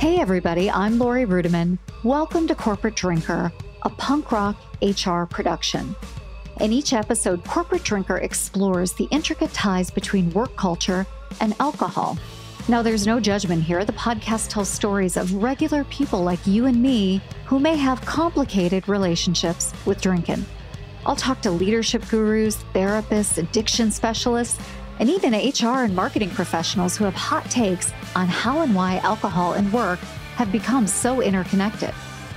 Hey, everybody, I'm Laurie Ruettimann. Welcome to Corporate Drinker, a punk rock HR production. In each episode, Corporate Drinker explores the intricate ties between work culture and alcohol. Now, there's no judgment here. The podcast tells stories of regular people like you and me who may have complicated relationships with drinking. I'll talk to leadership gurus, therapists, addiction specialists, and even HR and marketing professionals who have hot takes on how and why alcohol and work have become so interconnected.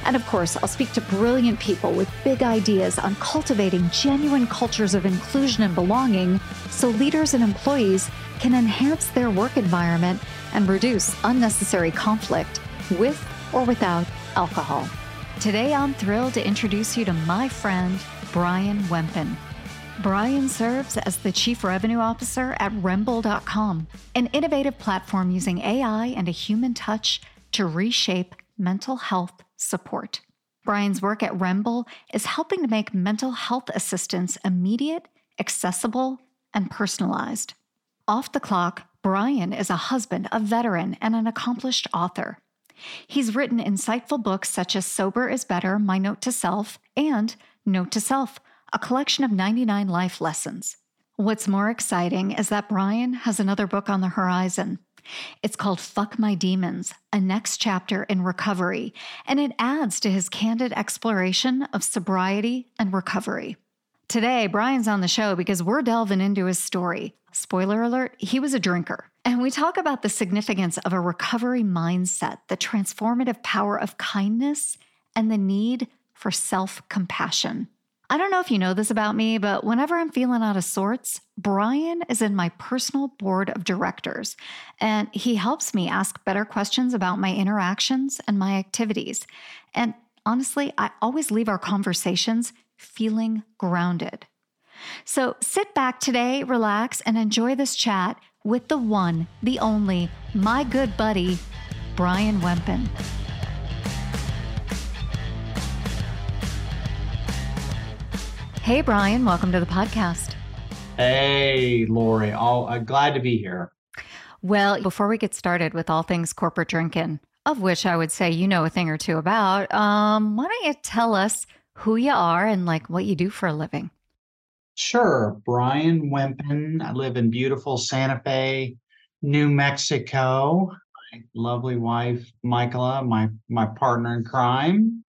And of course, I'll speak to brilliant people with big ideas on cultivating genuine cultures of inclusion and belonging so leaders and employees can enhance their work environment and reduce unnecessary conflict with or without alcohol. Today, I'm thrilled to introduce you to my friend, Bryan Wempen. Bryan serves as the Chief Revenue Officer at Remble.com, an innovative platform using AI and a human touch to reshape mental health support. Bryan's work at Remble is helping to make mental health assistance immediate, accessible, and personalized. Off the clock, Bryan is a husband, a veteran, and an accomplished author. He's written insightful books such as Sober is Better, My Note to Self, and Note to Self a collection of 99 life lessons. What's more exciting is that Bryan has another book on the horizon. It's called Fuck My Demons, a next chapter in recovery, and it adds to his candid exploration of sobriety and recovery. Today, Bryan's on the show because we're delving into his story. Spoiler alert, he was a drinker. And we talk about the significance of a recovery mindset, the transformative power of kindness, and the need for self compassion. I don't know if you know this about me, but whenever I'm feeling out of sorts, Bryan is in my personal board of directors, and he helps me ask better questions about my interactions and my activities. And honestly, I always leave our conversations feeling grounded. So sit back today, relax, and enjoy this chat with the one, the only, my good buddy, Bryan Wempen. Hey, Bryan, welcome to the podcast. Hey, Laurie. All, uh, glad to be here. Well, before we get started with all things corporate drinking, of which I would say you know a thing or two about, um, why don't you tell us who you are and like what you do for a living? Sure. Bryan Wempen. I live in beautiful Santa Fe, New Mexico. My lovely wife, Michaela, my my partner in crime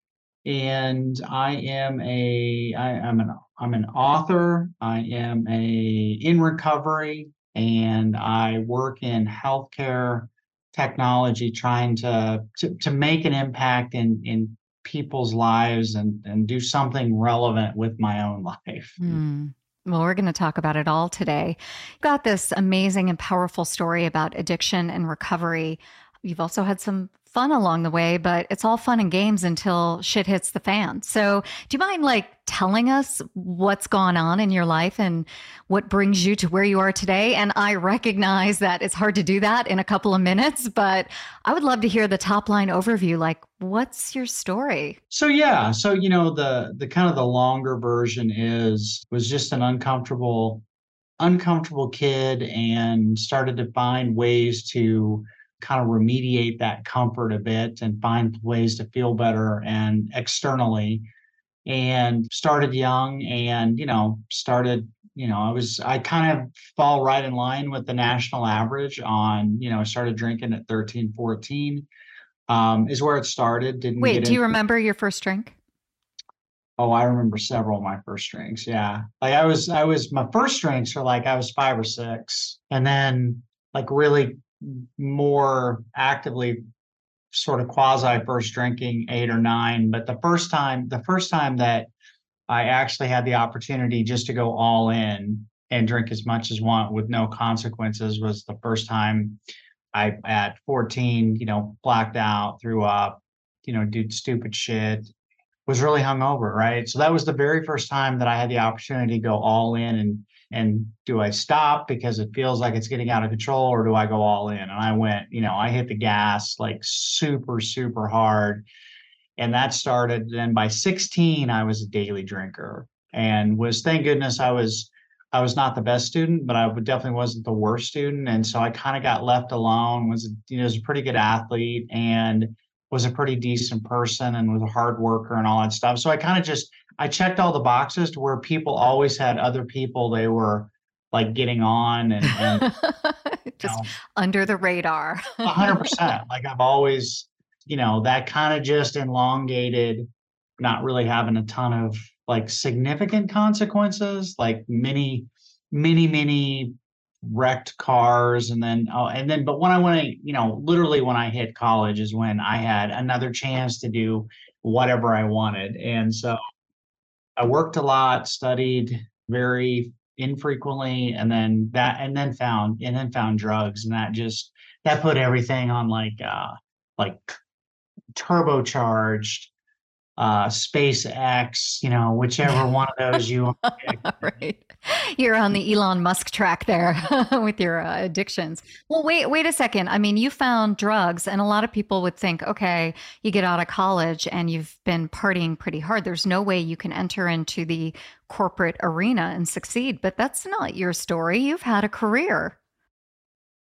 and I am a I am an I'm an author. I am a in recovery, and I work in healthcare technology, trying to to, to make an impact in in people's lives and and do something relevant with my own life. Mm. Well, we're going to talk about it all today. You've got this amazing and powerful story about addiction and recovery. You've also had some fun along the way, but it's all fun and games until shit hits the fan. So, do you mind like telling us what's gone on in your life and what brings you to where you are today? And I recognize that it's hard to do that in a couple of minutes, but I would love to hear the top line overview. Like, what's your story? So, yeah, so you know the the kind of the longer version is was just an uncomfortable uncomfortable kid and started to find ways to kind of remediate that comfort a bit and find ways to feel better and externally. And started young and you know started you know i was i kind of fall right in line with the national average on you know i started drinking at 13 14 um, is where it started didn't wait do you remember your first drink? Oh i remember several of my first drinks yeah. Like i was i was my first drinks were like i was five or six and then like really more actively sort of quasi first drinking eight or nine but the first time the first time that i actually had the opportunity just to go all in and drink as much as want with no consequences was the first time i at 14 you know blacked out threw up you know did stupid shit was really hungover right? So that was the very first time that i had the opportunity to go all in and and do I stop because it feels like it's getting out of control or do I go all in? And I went, you know, I hit the gas like super, super hard. And that started. Then by 16, I was a daily drinker and was, thank goodness, I was I was not the best student, but I definitely wasn't the worst student. And so I kind of got left alone, was, you know, was a pretty good athlete and was a pretty decent person and was a hard worker and all that stuff. So I kind of just, I checked all the boxes to where people always had other people they were like getting on and, and just know, under the radar. hundred percent. Like I've always, you know, that kind of just elongated, not really having a ton of like significant consequences, like many, many, many wrecked cars and then oh and then but when I went you know literally when I hit college is when I had another chance to do whatever I wanted and so I worked a lot studied very infrequently and then that and then found and then found drugs and that just that put everything on like uh like turbocharged uh, SpaceX, you know, whichever one of those you right. You're on the Elon Musk track there with your uh, addictions. Well, wait, wait a second. I mean, you found drugs, and a lot of people would think, okay, you get out of college and you've been partying pretty hard. There's no way you can enter into the corporate arena and succeed. But that's not your story. You've had a career.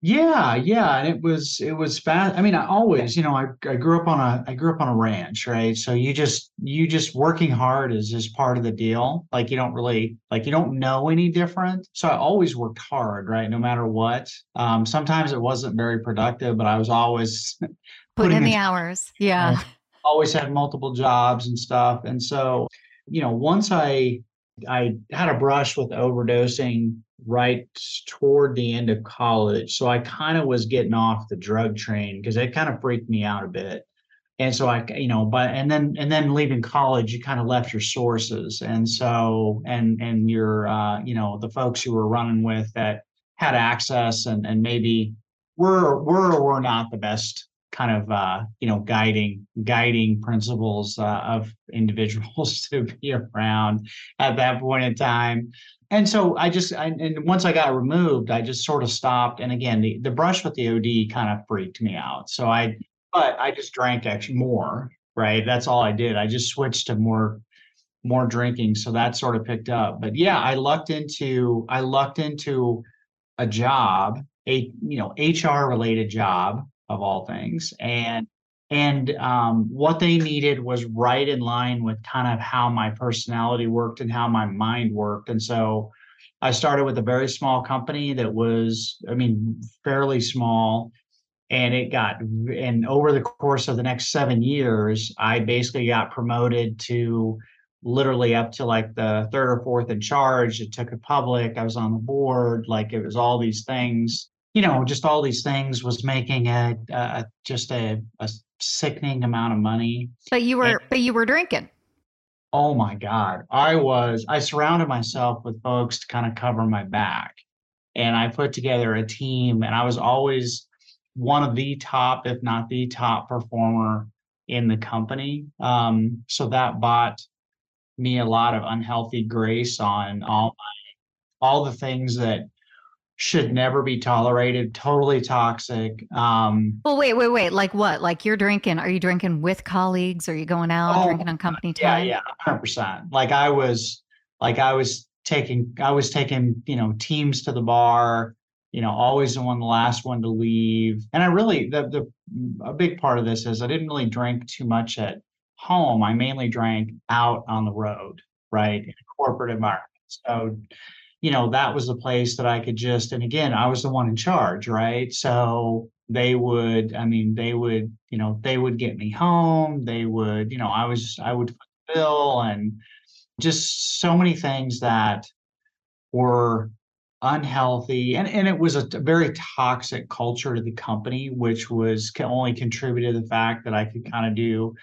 Yeah, yeah, and it was it was fast. I mean, I always, you know, I, I grew up on a I grew up on a ranch, right? So you just you just working hard is just part of the deal. Like you don't really like you don't know any different. So I always worked hard, right? No matter what. Um, sometimes it wasn't very productive, but I was always put in the hours. Yeah. always had multiple jobs and stuff, and so you know, once I I had a brush with overdosing right toward the end of college. So I kind of was getting off the drug train because it kind of freaked me out a bit. And so I, you know, but and then and then leaving college, you kind of left your sources, and so and and your, uh, you know, the folks you were running with that had access and and maybe were were or were not the best kind of uh, you know guiding guiding principles uh, of individuals to be around at that point in time. And so i just I, and once i got removed i just sort of stopped. And again the, the brush with the od kind of freaked me out. So i but i just drank actually more right? That's all i did. I just switched to more more drinking. So that sort of picked up. But yeah i lucked into i lucked into a job a you know hr related job of all things. And and um, what they needed was right in line with kind of how my personality worked and how my mind worked. And so I started with a very small company that was, I mean, fairly small. And it got, and over the course of the next seven years, I basically got promoted to literally up to like the third or fourth in charge. It took it public. I was on the board. Like it was all these things you know, just all these things was making a, a just a, a sickening amount of money. But you were, and, but you were drinking. Oh my God. I was, I surrounded myself with folks to kind of cover my back. And I put together a team, and I was always one of the top, if not the top performer in the company. Um, so that bought me a lot of unhealthy grace on all my, all the things that should never be tolerated, totally toxic. Um, well, wait, wait, wait. Like what? Like you're drinking? Are you drinking with colleagues? Are you going out oh, drinking on company time? Yeah, yeah, hundred percent. Like I was, like I was taking, I was taking, you know, teams to the bar. You know, always the one, the last one to leave. And I really, the the a big part of this is I didn't really drink too much at home. I mainly drank out on the road, right, in a corporate environment. So you know, that was the place that I could just, and again, I was the one in charge, right? So they would, I mean, they would, you know, they would get me home. They would, you know, I was, I would bill and just so many things that were unhealthy and, and it was a very toxic culture to the company which was only contributed to the fact that i could kind of do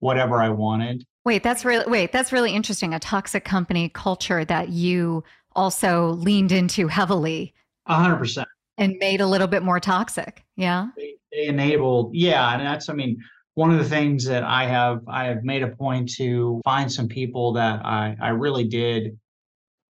whatever i wanted wait that's really wait that's really interesting a toxic company culture that you also leaned into heavily. A hundred percent. And made a little bit more toxic. Yeah. They, they enabled, yeah. And that's, I mean, one of the things that I have, I have made a point to find some people that I, I really did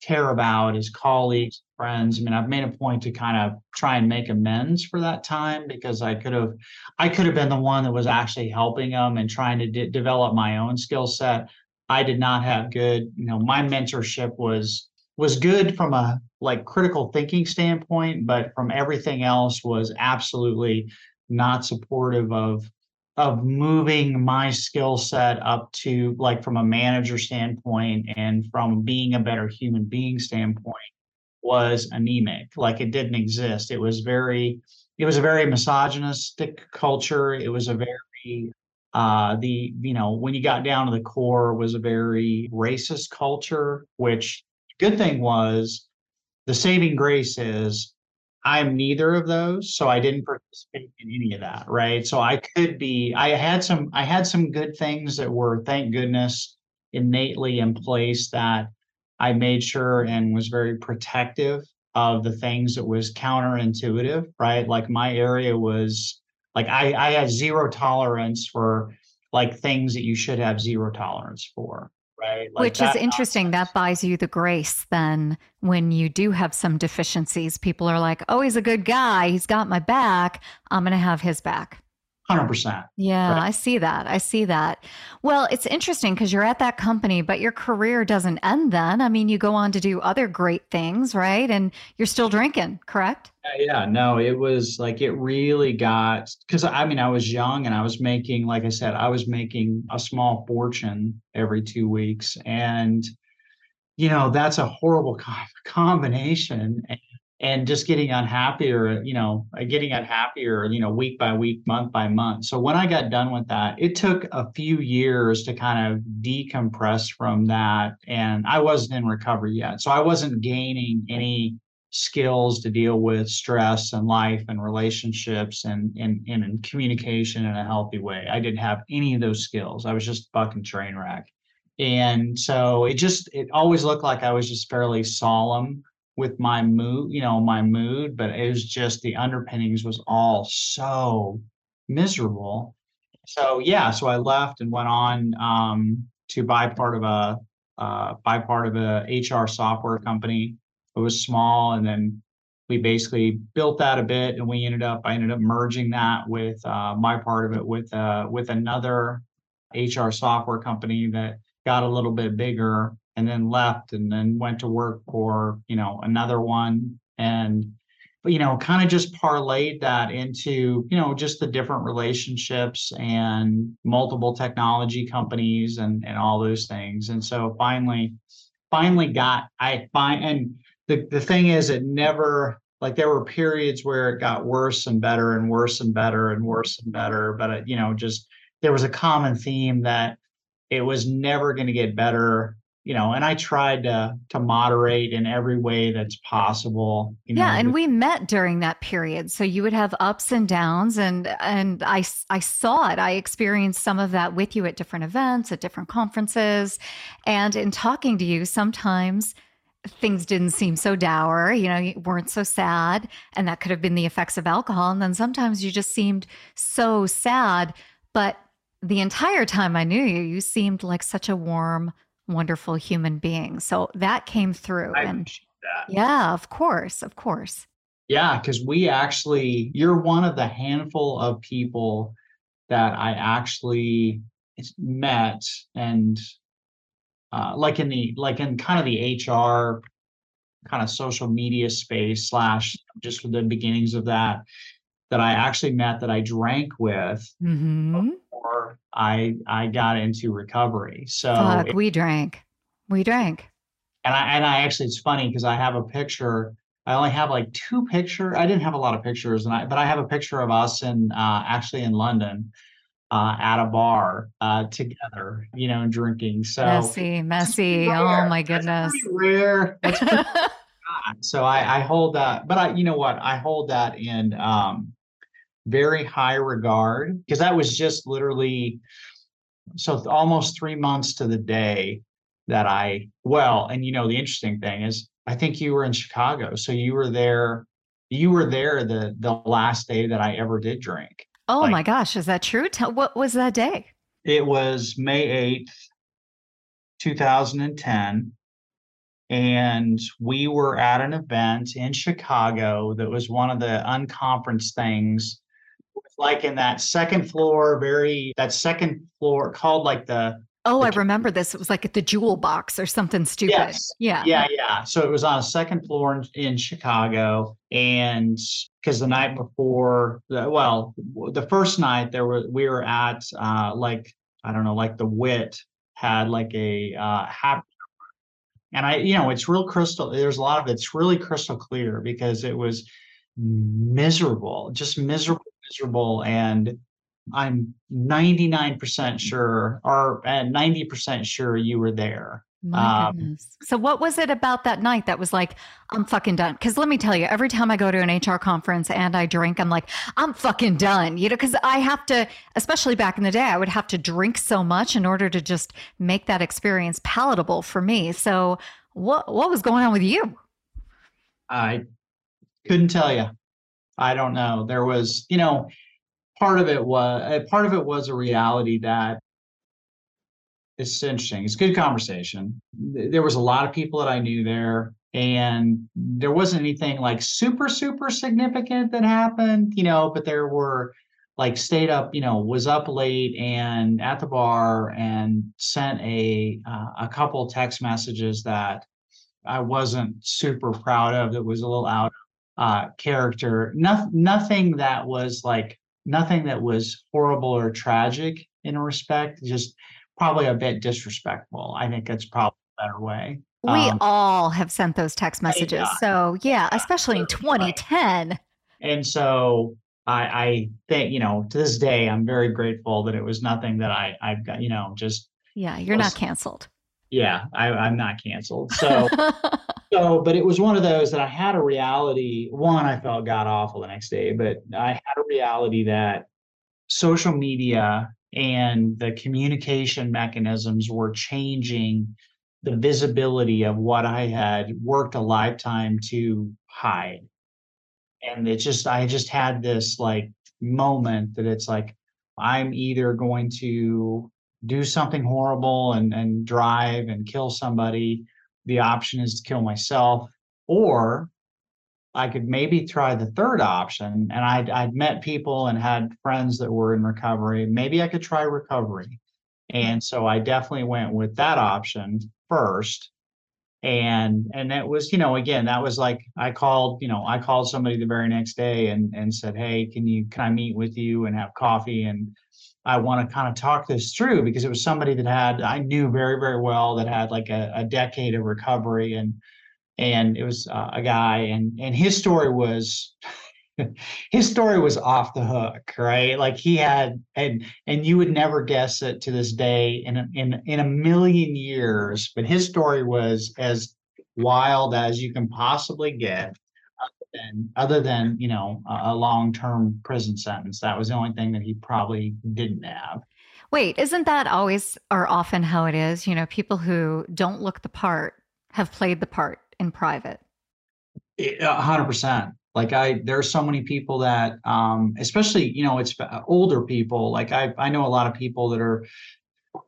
care about as colleagues, friends. I mean, I've made a point to kind of try and make amends for that time because I could have, I could have been the one that was actually helping them and trying to de- develop my own skill set. I did not have good, you know, my mentorship was was good from a like critical thinking standpoint, but from everything else was absolutely not supportive of of moving my skill set up to like from a manager standpoint and from being a better human being standpoint was anemic. Like it didn't exist. It was very it was a very misogynistic culture. It was a very uh the you know when you got down to the core was a very racist culture which good thing was the saving grace is I'm neither of those, so I didn't participate in any of that, right? So I could be I had some I had some good things that were thank goodness innately in place that I made sure and was very protective of the things that was counterintuitive, right? Like my area was like I I had zero tolerance for like things that you should have zero tolerance for right? Like Which is interesting. That buys you the grace then when you do have some deficiencies. People are like, oh, he's a good guy. He's got my back. I'm going to have his back. 100%. Yeah, right. I see that. I see that. Well, it's interesting because you're at that company, but your career doesn't end then. I mean, you go on to do other great things, right? And you're still drinking, correct? Yeah, no, it was like it really got because I mean, I was young and I was making, like I said, I was making a small fortune every two weeks. And, you know, that's a horrible combination. And just getting unhappier, you know, uh, getting unhappier, you know, week by week, month by month. So when I got done with that, it took a few years to kind of decompress from that. And I wasn't in recovery yet. So I wasn't gaining any skills to deal with stress and life and relationships and, and, and communication in a healthy way. I didn't have any of those skills. I was just fucking train wreck. And so it just, it always looked like I was just fairly solemn with my mood, you know, my mood, but it was just the underpinnings was all so miserable. So yeah, so I left and went on um, to buy part of a uh, buy part of a HR software company. It was small, and then we basically built that a bit, and we ended up I ended up merging that with uh, my part of it with uh, with another HR software company that got a little bit bigger and then left and then went to work for you know another one. And but, you know kind of just parlayed that into you know just the different relationships and multiple technology companies and and all those things. And so finally finally got i find and the, the thing is it never like there were periods where it got worse and better and worse and better and worse and better but it, you know just there was a common theme that it was never going to get better you know, and I tried to to moderate in every way that's possible. You know, yeah, and we met during that period, so you would have ups and downs, and and I I saw it. I experienced some of that with you at different events, at different conferences, and in talking to you, sometimes things didn't seem so dour, you know, you weren't so sad, and that could have been the effects of alcohol. And then sometimes you just seemed so sad, but the entire time I knew you, you seemed like such a warm wonderful human being. So that came through. I and yeah, of course, of course. Yeah, because we actually, you're one of the handful of people that I actually met and uh, like in the like in kind of the HR kind of social media space slash just for the beginnings of that that I actually met that I drank with mm-hmm. I I got into recovery. So Fuck, it, we drank. We drank. And I and I actually it's funny because I have a picture. I only have like two picture. I didn't have a lot of pictures, and I but I have a picture of us in uh, actually in London uh, at a bar uh, together, you know, drinking. So messy, messy. Oh my goodness. rare. so I, I hold that, but I, you know what? I hold that in um, very high regard because that was just literally so almost three months to the day that I well, and you know the interesting thing is I think you were in Chicago, so you were there. You were there the the last day that I ever did drink. Oh like, my gosh, is that true? Tell, what was that day? It was May eighth, two thousand and ten, and we were at an event in Chicago that was one of the unconference things like in that second floor, very that second floor called like the Oh, I remember this. It was like at the Jewel Box or something stupid. Yes. Yeah. Yeah, yeah. So it was on a second floor in, in Chicago, and because the night before, the, well, the first night there were we were at uh, like I don't know, like the Wit had like a uh, happy, and I, you know, it's real crystal. There's a lot of it's really crystal clear because it was miserable, just miserable, miserable, and I'm 99% sure or at 90% sure you were there. My um, goodness. So, what was it about that night that was like, I'm fucking done? Because let me tell you, every time I go to an HR conference and I drink, I'm like, I'm fucking done. You know, because I have to, especially back in the day, I would have to drink so much in order to just make that experience palatable for me. So, what what was going on with you? I couldn't tell you. I don't know. There was, you know, part of it was uh, part of it was a reality that it's interesting. It's good conversation. There was a lot of people that I knew there, and there wasn't anything like super super significant that happened, you know. But there were like stayed up, you know, was up late and at the bar and sent a uh, a couple text messages that I wasn't super proud of. That was a little out uh, character. Nothing, nothing that was like nothing that was horrible or tragic in a respect, just probably a bit disrespectful. I think that's probably a better way. We um, all have sent those text messages. Yeah. So yeah, especially in 2010. And so I, I think, you know, to this day, I'm very grateful that it was nothing that I, I've got, you know, just. Yeah, you're was, not canceled. Yeah, I, I'm not canceled. So so, but it was one of those that I had a reality. One, I felt god awful the next day, but I had a reality that social media and the communication mechanisms were changing the visibility of what I had worked a lifetime to hide. And it just, I just had this like moment that it's like, I'm either going to do something horrible and, and drive and kill somebody the option is to kill myself, or I could maybe try the third option. And I'd, I'd met people and had friends that were in recovery. Maybe I could try recovery. Hmm. And so I definitely went with that option first. And and it was, you know, again, that was like I called, you know, I called somebody the very next day and and said, Hey, can you can I meet with you and have coffee? And I want to kind of talk this through because it was somebody that had I knew very very well that had like a, a decade of recovery and and it was uh, a guy and and his story was his story was off the hook right? Like he had and and you would never guess it to this day in a, in in a million years but his story was as wild as you can possibly get than other than you know a, a long-term prison sentence. That was the only thing that he probably didn't have. Wait isn't that always or often how it is? You know people who don't look the part have played the part in private. A hundred percent. Like i there are so many people that um especially you know it's older people. Like i i know a lot of people that are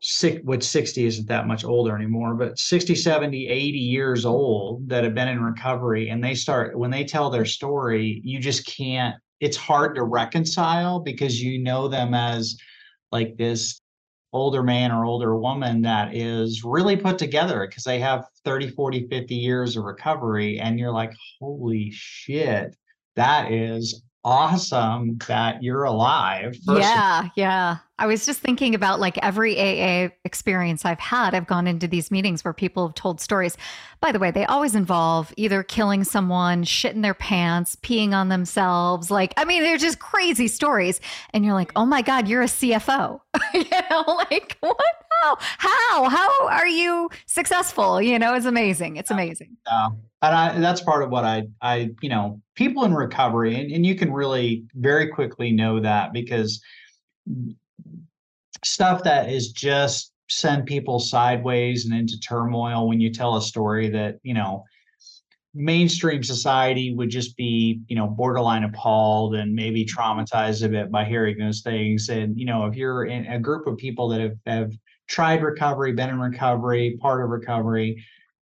six, what 60 isn't that much older anymore, but 60, 70, 80 years old that have been in recovery. And they start, when they tell their story, you just can't, it's hard to reconcile because you know them as like this older man or older woman that is really put together because they have 30, 40, 50 years of recovery. And you're like, holy shit, that is awesome that you're alive. yeah, yeah. I was just thinking about like every AA experience I've had. I've gone into these meetings where people have told stories. By the way, they always involve either killing someone, shitting their pants, peeing on themselves. Like, I mean, they're just crazy stories. And you're like, oh my God, you're a CFO. you know, like, what? How? How? How are you successful? You know, it's amazing. It's amazing. Yeah. And I, that's part of what I, I, you know, people in recovery, and, and you can really very quickly know that because stuff that is just send people sideways and into turmoil when you tell a story that you know mainstream society would just be you know borderline appalled and maybe traumatized a bit by hearing those things and you know if you're in a group of people that have have tried recovery been in recovery part of recovery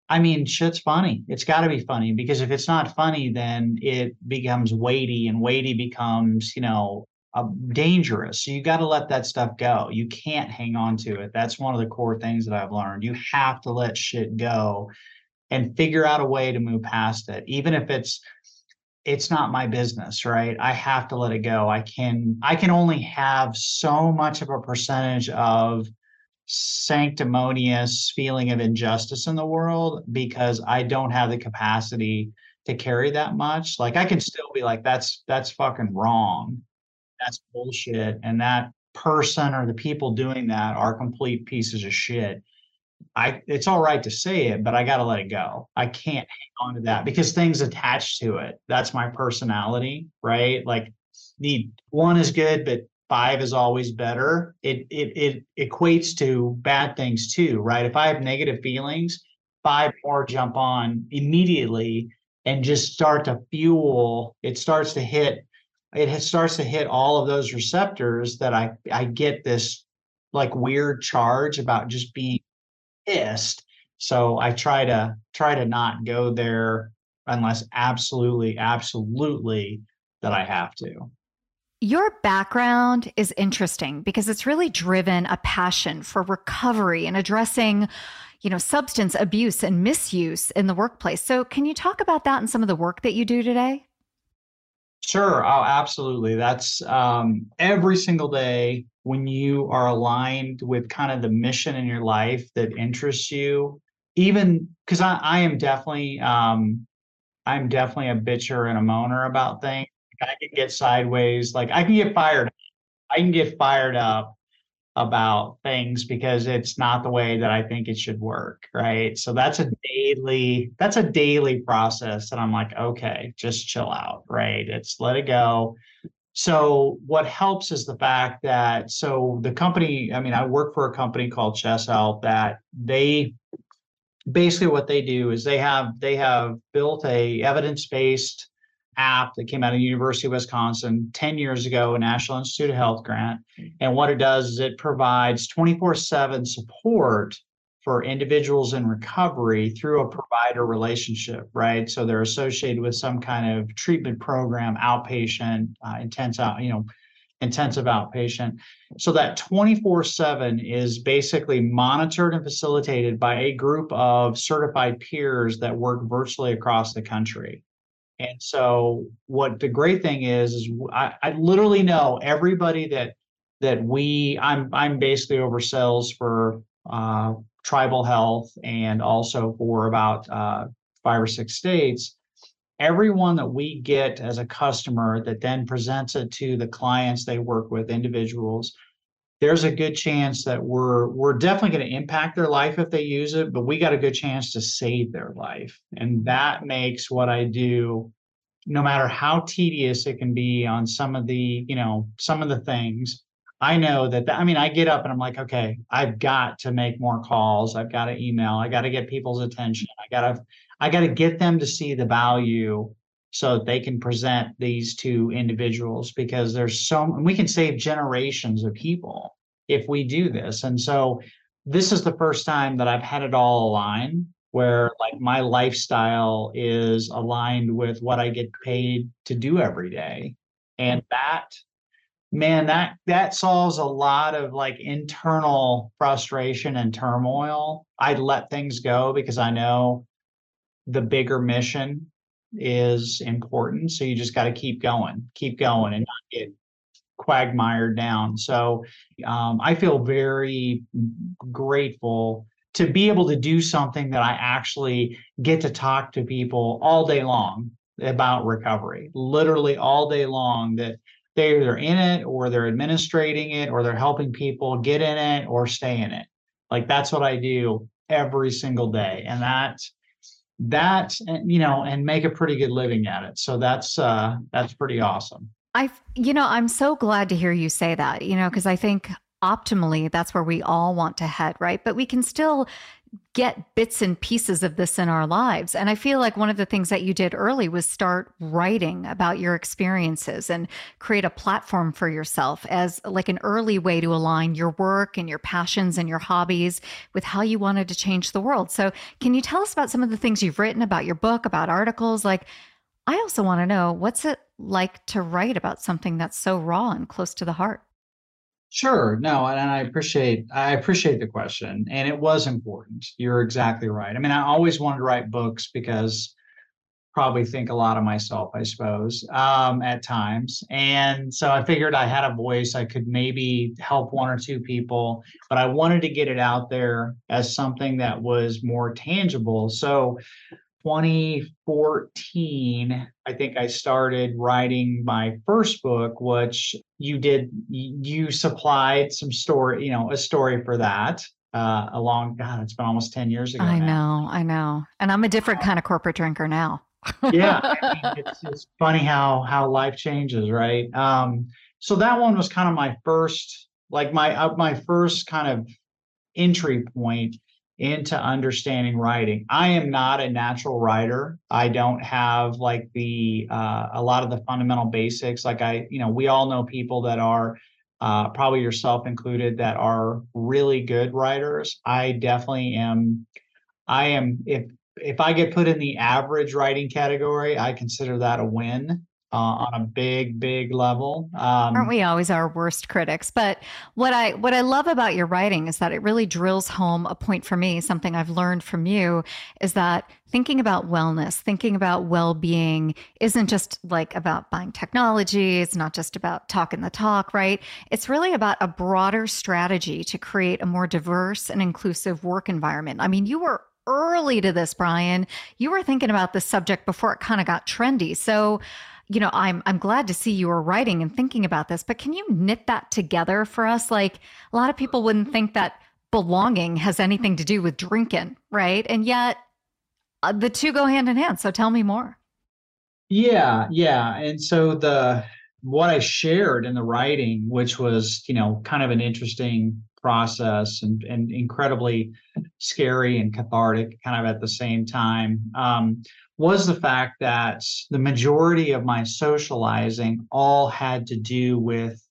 i mean shit's funny it's got to be funny because if it's not funny then it becomes weighty and weighty becomes you know uh, dangerous. So you got to let that stuff go. You can't hang on to it. That's one of the core things that I've learned. You have to let shit go and figure out a way to move past it, even if it's it's not my business right i have to let it go i can i can only have so much of a percentage of sanctimonious feeling of injustice in the world because i don't have the capacity to carry that much like i can still be like that's that's fucking wrong that's bullshit and that person or the people doing that are complete pieces of shit I it's all right to say it, but I got to let it go. I can't hang on to that because things attached to it. That's my personality, right? Like need one is good, but five is always better. It it it equates to bad things too, right? If I have negative feelings, five more jump on immediately and just start to fuel. It starts to hit. It starts to hit all of those receptors that I I get this like weird charge about just being pissed. So I try to try to not go there unless absolutely, absolutely that I have to. Your background is interesting because it's really driven a passion for recovery and addressing, you know, substance abuse and misuse in the workplace. So can you talk about that and some of the work that you do today? Sure. Oh, absolutely. That's um, every single day when you are aligned with kind of the mission in your life that interests you. Even because I, I am definitely, um, I'm definitely a bitcher and a moaner about things. I can get sideways. Like I can get fired. I can get fired up about things because it's not the way that I think it should work. Right. So that's a daily, that's a daily process. And I'm like, okay, just chill out. Right. It's let it go. So what helps is the fact that so the company, I mean, I work for a company called Chess Health that they basically what they do is they have they have built a evidence-based app that came out of the University of Wisconsin 10 years ago, a National Institute of Health grant. And what it does is it provides 24 7 support for individuals in recovery through a provider relationship, right? So they're associated with some kind of treatment program, outpatient, uh, intense out, you know, intensive outpatient. So that 24 7 is basically monitored and facilitated by a group of certified peers that work virtually across the country. And so what the great thing is is I, I literally know everybody that that we I'm I'm basically over sales for uh, tribal health and also for about uh, five or six states. Everyone that we get as a customer that then presents it to the clients they work with, individuals, there's a good chance that we're we're definitely going to impact their life if they use it but we got a good chance to save their life. And that makes what i do no matter how tedious it can be on some of the you know some of the things i know that i mean i get up and i'm like okay i've got to make more calls. I've got to email. I got to get people's attention. I got to i got to get them to see the value so that they can present these to individuals because there's so we can save generations of people if we do this. And so this is the first time that i've had it all align where like my lifestyle is aligned with what i get paid to do every day. And that man that that solves a lot of like internal frustration and turmoil. I let things go because i know the bigger mission is important. So you just got to keep going, keep going, and not get quagmired down. So um, I feel very grateful to be able to do something that I actually get to talk to people all day long about recovery, literally all day long. That they're either in it or they're administrating it or they're helping people get in it or stay in it. Like that's what I do every single day. And that's that you know and make a pretty good living at it. So that's uh that's pretty awesome. I you know i'm so glad to hear you say that you know because i think optimally that's where we all want to head right? But we can still get bits and pieces of this in our lives. And I feel like one of the things that you did early was start writing about your experiences and create a platform for yourself as like an early way to align your work and your passions and your hobbies with how you wanted to change the world. So, can you tell us about some of the things you've written about your book, about articles? Like, I also want to know what's it like to write about something that's so raw and close to the heart? Sure. No, and I appreciate I appreciate the question. And it was important. You're exactly right. I mean, I always wanted to write books because probably think a lot of myself, I suppose, um, at times. And so I figured I had a voice. I could maybe help one or two people, but I wanted to get it out there as something that was more tangible. So 2014, I think I started writing my first book, which you did, you supplied some story, you know, a story for that uh, a long God, it's been almost 10 years ago. I now. know, I know. And I'm a different kind of corporate drinker now yeah, I mean, it's, it's funny how how life changes, right? Um, so that one was kind of my first, like my uh, my first kind of entry point into understanding writing. I am not a natural writer. I don't have like the uh, a lot of the fundamental basics. Like I, you know, we all know people that are uh, probably yourself included that are really good writers. I definitely am. I am if if I get put in the average writing category, I consider that a win. Uh, on a big, big level. Um, Aren't we always our worst critics? But what I what I love about your writing is that it really drills home a point for me. Something I've learned from you is that thinking about wellness, thinking about well being, isn't just like about buying technology. It's not just about talking the talk, right? It's really about a broader strategy to create a more diverse and inclusive work environment. I mean, you were early to this, Bryan. You were thinking about this subject before it kind of got trendy. So, you know, I'm I'm glad to see you were writing and thinking about this, but can you knit that together for us? Like a lot of people wouldn't think that belonging has anything to do with drinking, right? And yet uh, the two go hand in hand. So tell me more. Yeah, yeah. And so the what I shared in the writing, which was, you know, kind of an interesting process and, and incredibly scary and cathartic kind of at the same time um, was the fact that the majority of my socializing all had to do with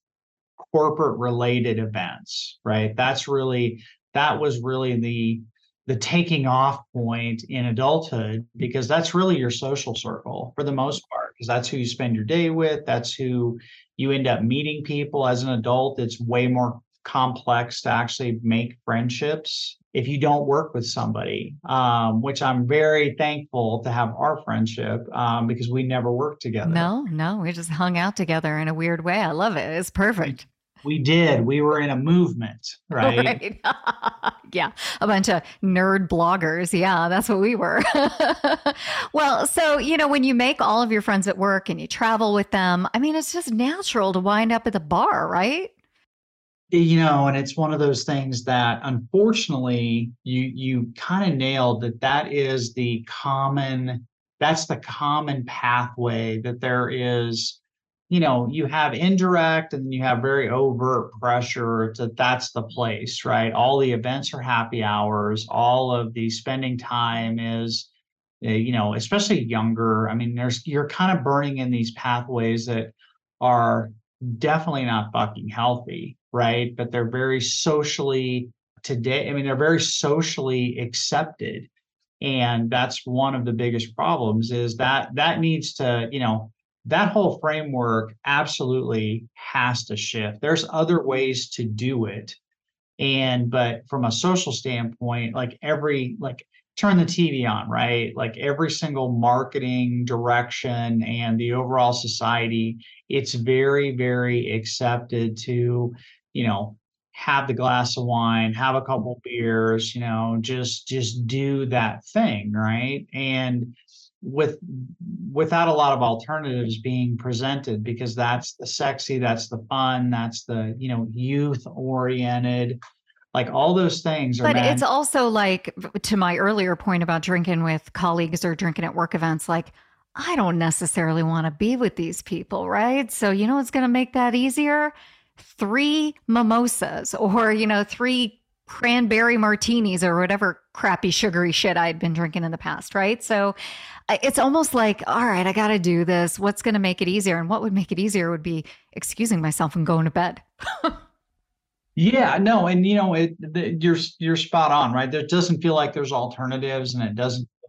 corporate related events right? That's really that was really the the taking off point in adulthood because that's really your social circle for the most part because that's who you spend your day with that's who you end up meeting people. As an adult it's way more complex to actually make friendships if you don't work with somebody, um, which I'm very thankful to have our friendship um, because we never worked together. No, no, we just hung out together in a weird way. I love it. It's perfect. We did. We were in a movement, right? right. yeah. A bunch of nerd bloggers. Yeah, that's what we were. well, so, you know, when you make all of your friends at work and you travel with them, I mean, it's just natural to wind up at the bar, right? You know and it's one of those things that unfortunately you you kind of nailed that that is the common that's the common pathway that there is you know you have indirect and you have very overt pressure that that's the place right? All the events are happy hours. All of the spending time is eh, you know especially younger. I mean there's you're kind of burning in these pathways that are definitely not fucking healthy right? But they're very socially today. I mean, they're very socially accepted. And that's one of the biggest problems is that that needs to, you know, that whole framework absolutely has to shift. There's other ways to do it. And but from a social standpoint, like every like turn the TV on, right? Like every single marketing direction and the overall society, it's very, very accepted to you know, have the glass of wine, have a couple beers, you know, just just do that thing, right? And with without a lot of alternatives being presented because that's the sexy, that's the fun, that's the, you know, youth oriented like all those things but it's also like to my earlier point about drinking with colleagues or drinking at work events like i don't necessarily want to be with these people right so you know what's going to make that easier three mimosas or, you know, three cranberry martinis or whatever crappy sugary shit I'd been drinking in the past, right? So it's almost like, all right, I got to do this. What's going to make it easier? And what would make it easier would be excusing myself and going to bed. yeah, no, and you know, it the, you're you're spot on, right? There doesn't feel like there's alternatives, and it doesn't feel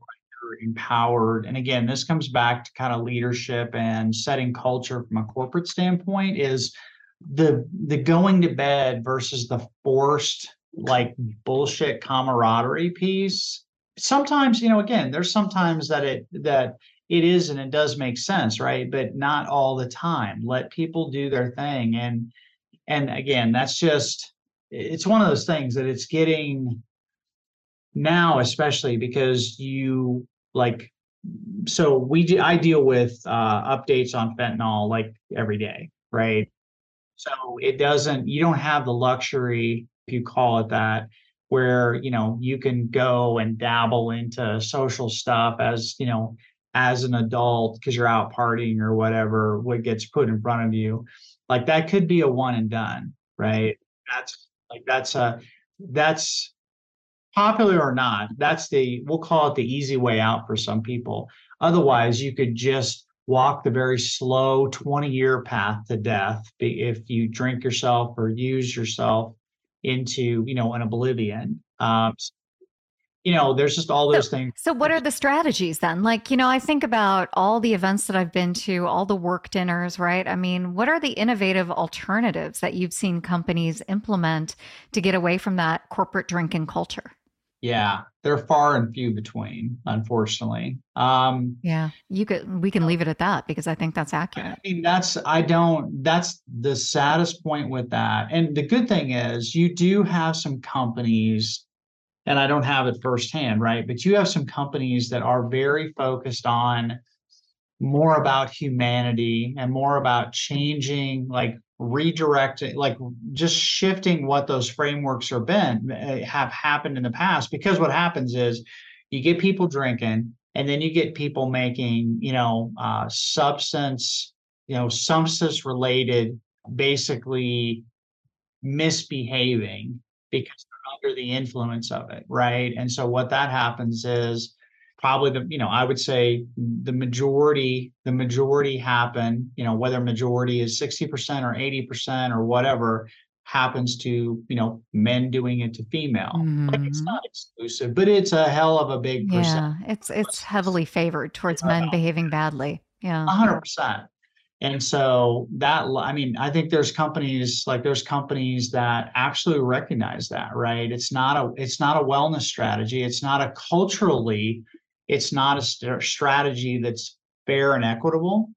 empowered. And again, this comes back to kind of leadership and setting culture from a corporate standpoint is the the going to bed versus the forced like bullshit camaraderie piece. Sometimes, you know, again, there's sometimes that it that it is and it does make sense, right? But not all the time. Let people do their thing. And and again, that's just it's one of those things that it's getting now, especially because you like so we I deal with uh updates on fentanyl like every day, right? So it doesn't you don't have the luxury, if you call it that, where you know you can go and dabble into social stuff as you know as an adult because you're out partying or whatever what gets put in front of you. Like that could be a one and done right? That's like that's a that's popular or not that's the we'll call it the easy way out for some people. Otherwise you could just walk the very slow 20 year path to death if you drink yourself or use yourself into you know an oblivion um, you know, there's just all those so, things. So, what are the strategies then? Like, you know, I think about all the events that I've been to, all the work dinners, right? I mean, what are the innovative alternatives that you've seen companies implement to get away from that corporate drinking culture? Yeah, they're far and few between, unfortunately. Um, yeah, you could. We can leave it at that because I think that's accurate. I mean, that's I don't. That's the saddest point with that. And the good thing is, you do have some companies and I don't have it firsthand, right? But you have some companies that are very focused on more about humanity and more about changing, like redirecting, like just shifting what those frameworks are been eh, have happened in the past. Because what happens is you get people drinking, and then you get people making, you know, uh, substance, you know, substance related, basically misbehaving because they're under the influence of it, right? And so what that happens is probably the you know I would say the majority the majority happen you know whether majority is 60% or 80% or whatever happens to you know men doing it to female mm-hmm. like it's not exclusive but it's a hell of a big percent yeah it's it's heavily favored towards men behaving badly yeah 100% and so that, I mean, I think there's companies like there's companies that absolutely recognize that, right? It's not a, it's not a wellness strategy. It's not a culturally, it's not a st- strategy that's fair and equitable.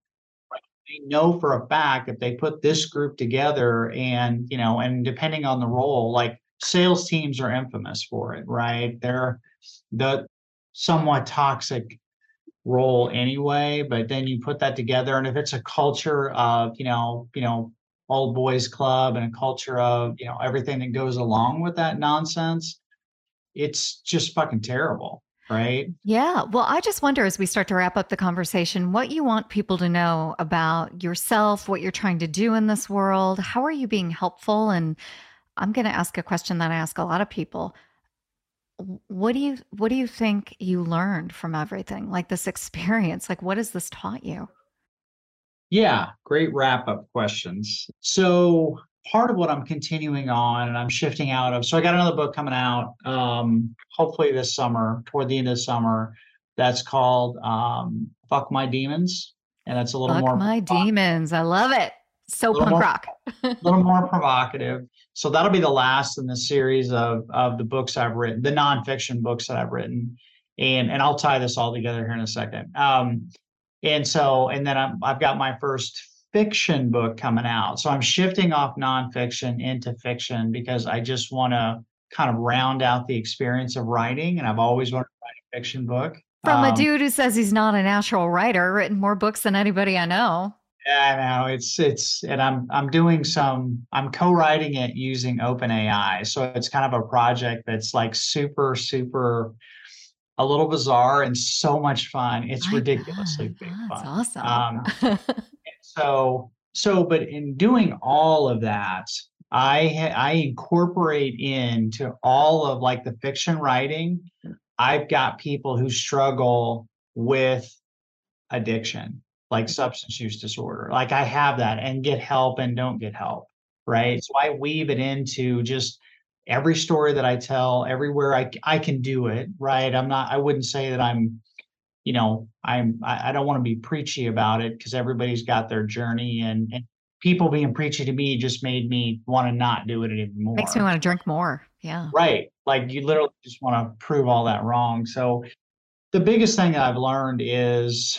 They know for a fact if they put this group together and, you know, and depending on the role, like sales teams are infamous for it, right? They're the somewhat toxic role anyway but then you put that together and if it's a culture of you know you know old boys club and a culture of you know everything that goes along with that nonsense it's just fucking terrible right? Yeah. Well i just wonder as we start to wrap up the conversation what you want people to know about yourself what you're trying to do in this world. How are you being helpful? And i'm going to ask a question that i ask a lot of people. What do you what do you think you learned from everything? Like this experience like what has this taught you? Yeah. Great wrap up questions. So part of what i'm continuing on and i'm shifting out of so i got another book coming out um hopefully this summer toward the end of the summer that's called um fuck my demons and that's a little fuck more my demons i love it. So punk more, rock. a little more provocative. So that'll be the last in the series of of the books I've written, the nonfiction books that I've written, and and I'll tie this all together here in a second. Um, and so and then I'm, I've got my first fiction book coming out. So I'm shifting off nonfiction into fiction because I just want to kind of round out the experience of writing, and I've always wanted to write a fiction book. From um, a dude who says he's not a natural writer, written more books than anybody I know. Yeah, no, it's it's and I'm I'm doing some I'm co-writing it using OpenAI. So it's kind of a project that's like super, super a little bizarre and so much fun. It's I ridiculously big That's fun. awesome. Um, so so but in doing all of that, I ha- I incorporate into all of like the fiction writing. Hmm. I've got people who struggle with addiction like hmm. substance use disorder. Like I have that and get help and don't get help. Right. Mm-hmm. So I weave it into just every story that I tell, everywhere I, I can do it. Right. I'm not, I wouldn't say that I'm you know, I'm I, I don't want to be preachy about it because everybody's got their journey and, and people being preachy to me just made me want to not do it anymore. Makes me want to drink more. Yeah. Right. Like you literally just want to prove all that wrong. So the biggest thing I've learned is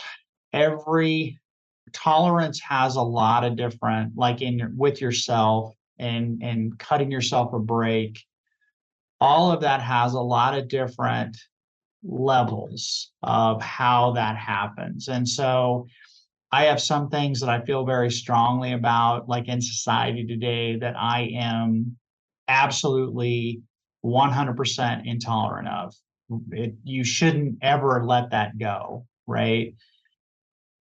every tolerance has a lot of different like in with yourself and and cutting yourself a break all of that has a lot of different levels of how that happens. And so i have some things that i feel very strongly about like in society today that i am absolutely 100% intolerant of. It, you shouldn't ever let that go right?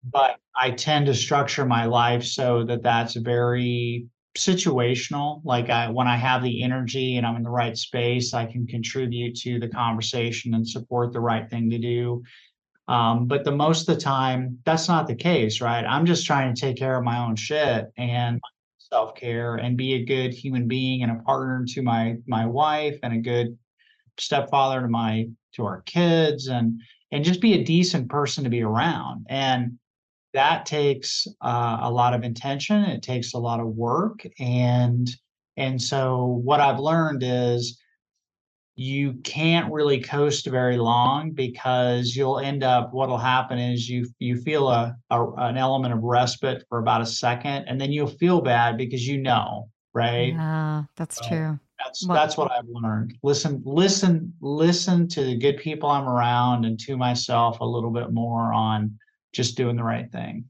But I tend to structure my life so that that's very situational. Like I, when I have the energy and I'm in the right space, I can contribute to the conversation and support the right thing to do. Um, but the most of the time, that's not the case, right? I'm just trying to take care of my own shit and self care and be a good human being and a partner to my my wife and a good stepfather to my to our kids and and just be a decent person to be around. And that takes uh, a lot of intention it takes a lot of work and and so what i've learned is you can't really coast very long because you'll end up what'll happen is you you feel a, a an element of respite for about a second and then you'll feel bad because you know right? Yeah that's so true. that's well, that's what i've learned. Listen listen listen to the good people i'm around and to myself a little bit more on just doing the right thing.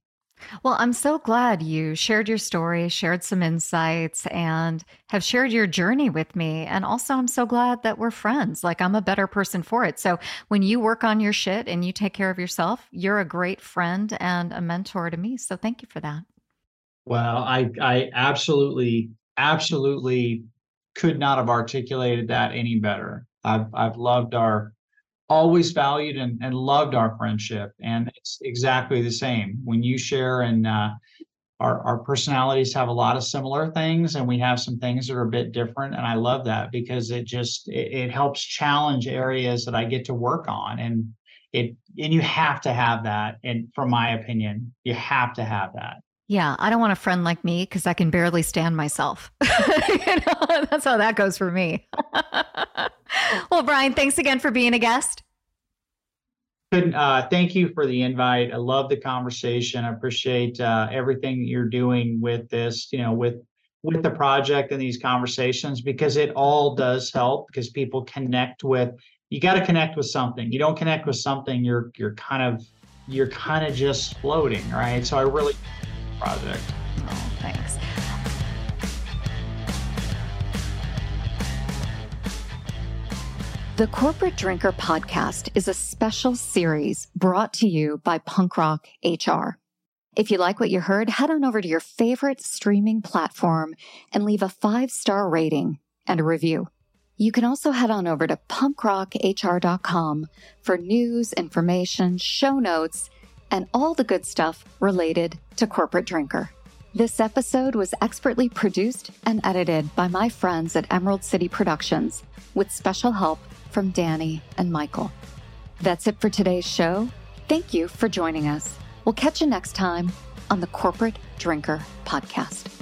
Well, I'm so glad you shared your story, shared some insights, and have shared your journey with me. And also, I'm so glad that we're friends. Like, I'm a better person for it. So, when you work on your shit and you take care of yourself, you're a great friend and a mentor to me. So, thank you for that. Well, I, I absolutely, absolutely could not have articulated that any better. I've, I've loved our always valued and, and loved our friendship. And it's exactly the same. When you share and uh, our, our personalities have a lot of similar things and we have some things that are a bit different. And I love that because it just, it, it helps challenge areas that I get to work on. And it, and you have to have that. And from my opinion, you have to have that. Yeah, I don't want a friend like me because I can barely stand myself. you know, that's how that goes for me. well, Bryan, thanks again for being a guest. Uh, thank you for the invite. I love the conversation. I appreciate uh, everything you're doing with this, you know, with with the project and these conversations because it all does help because people connect with you got to connect with something. You don't connect with something, you're you're kind of you're kind of just floating, right? So I really project. Oh, thanks. The Corporate Drinker podcast is a special series brought to you by Punk Rock HR. If you like what you heard, head on over to your favorite streaming platform and leave a five star rating and a review. You can also head on over to punkrockhr.com for news, information, show notes, and all the good stuff related to Corporate Drinker. This episode was expertly produced and edited by my friends at Emerald City Productions with special help from Danny and Michael. That's it for today's show. Thank you for joining us. We'll catch you next time on the Corporate Drinker Podcast.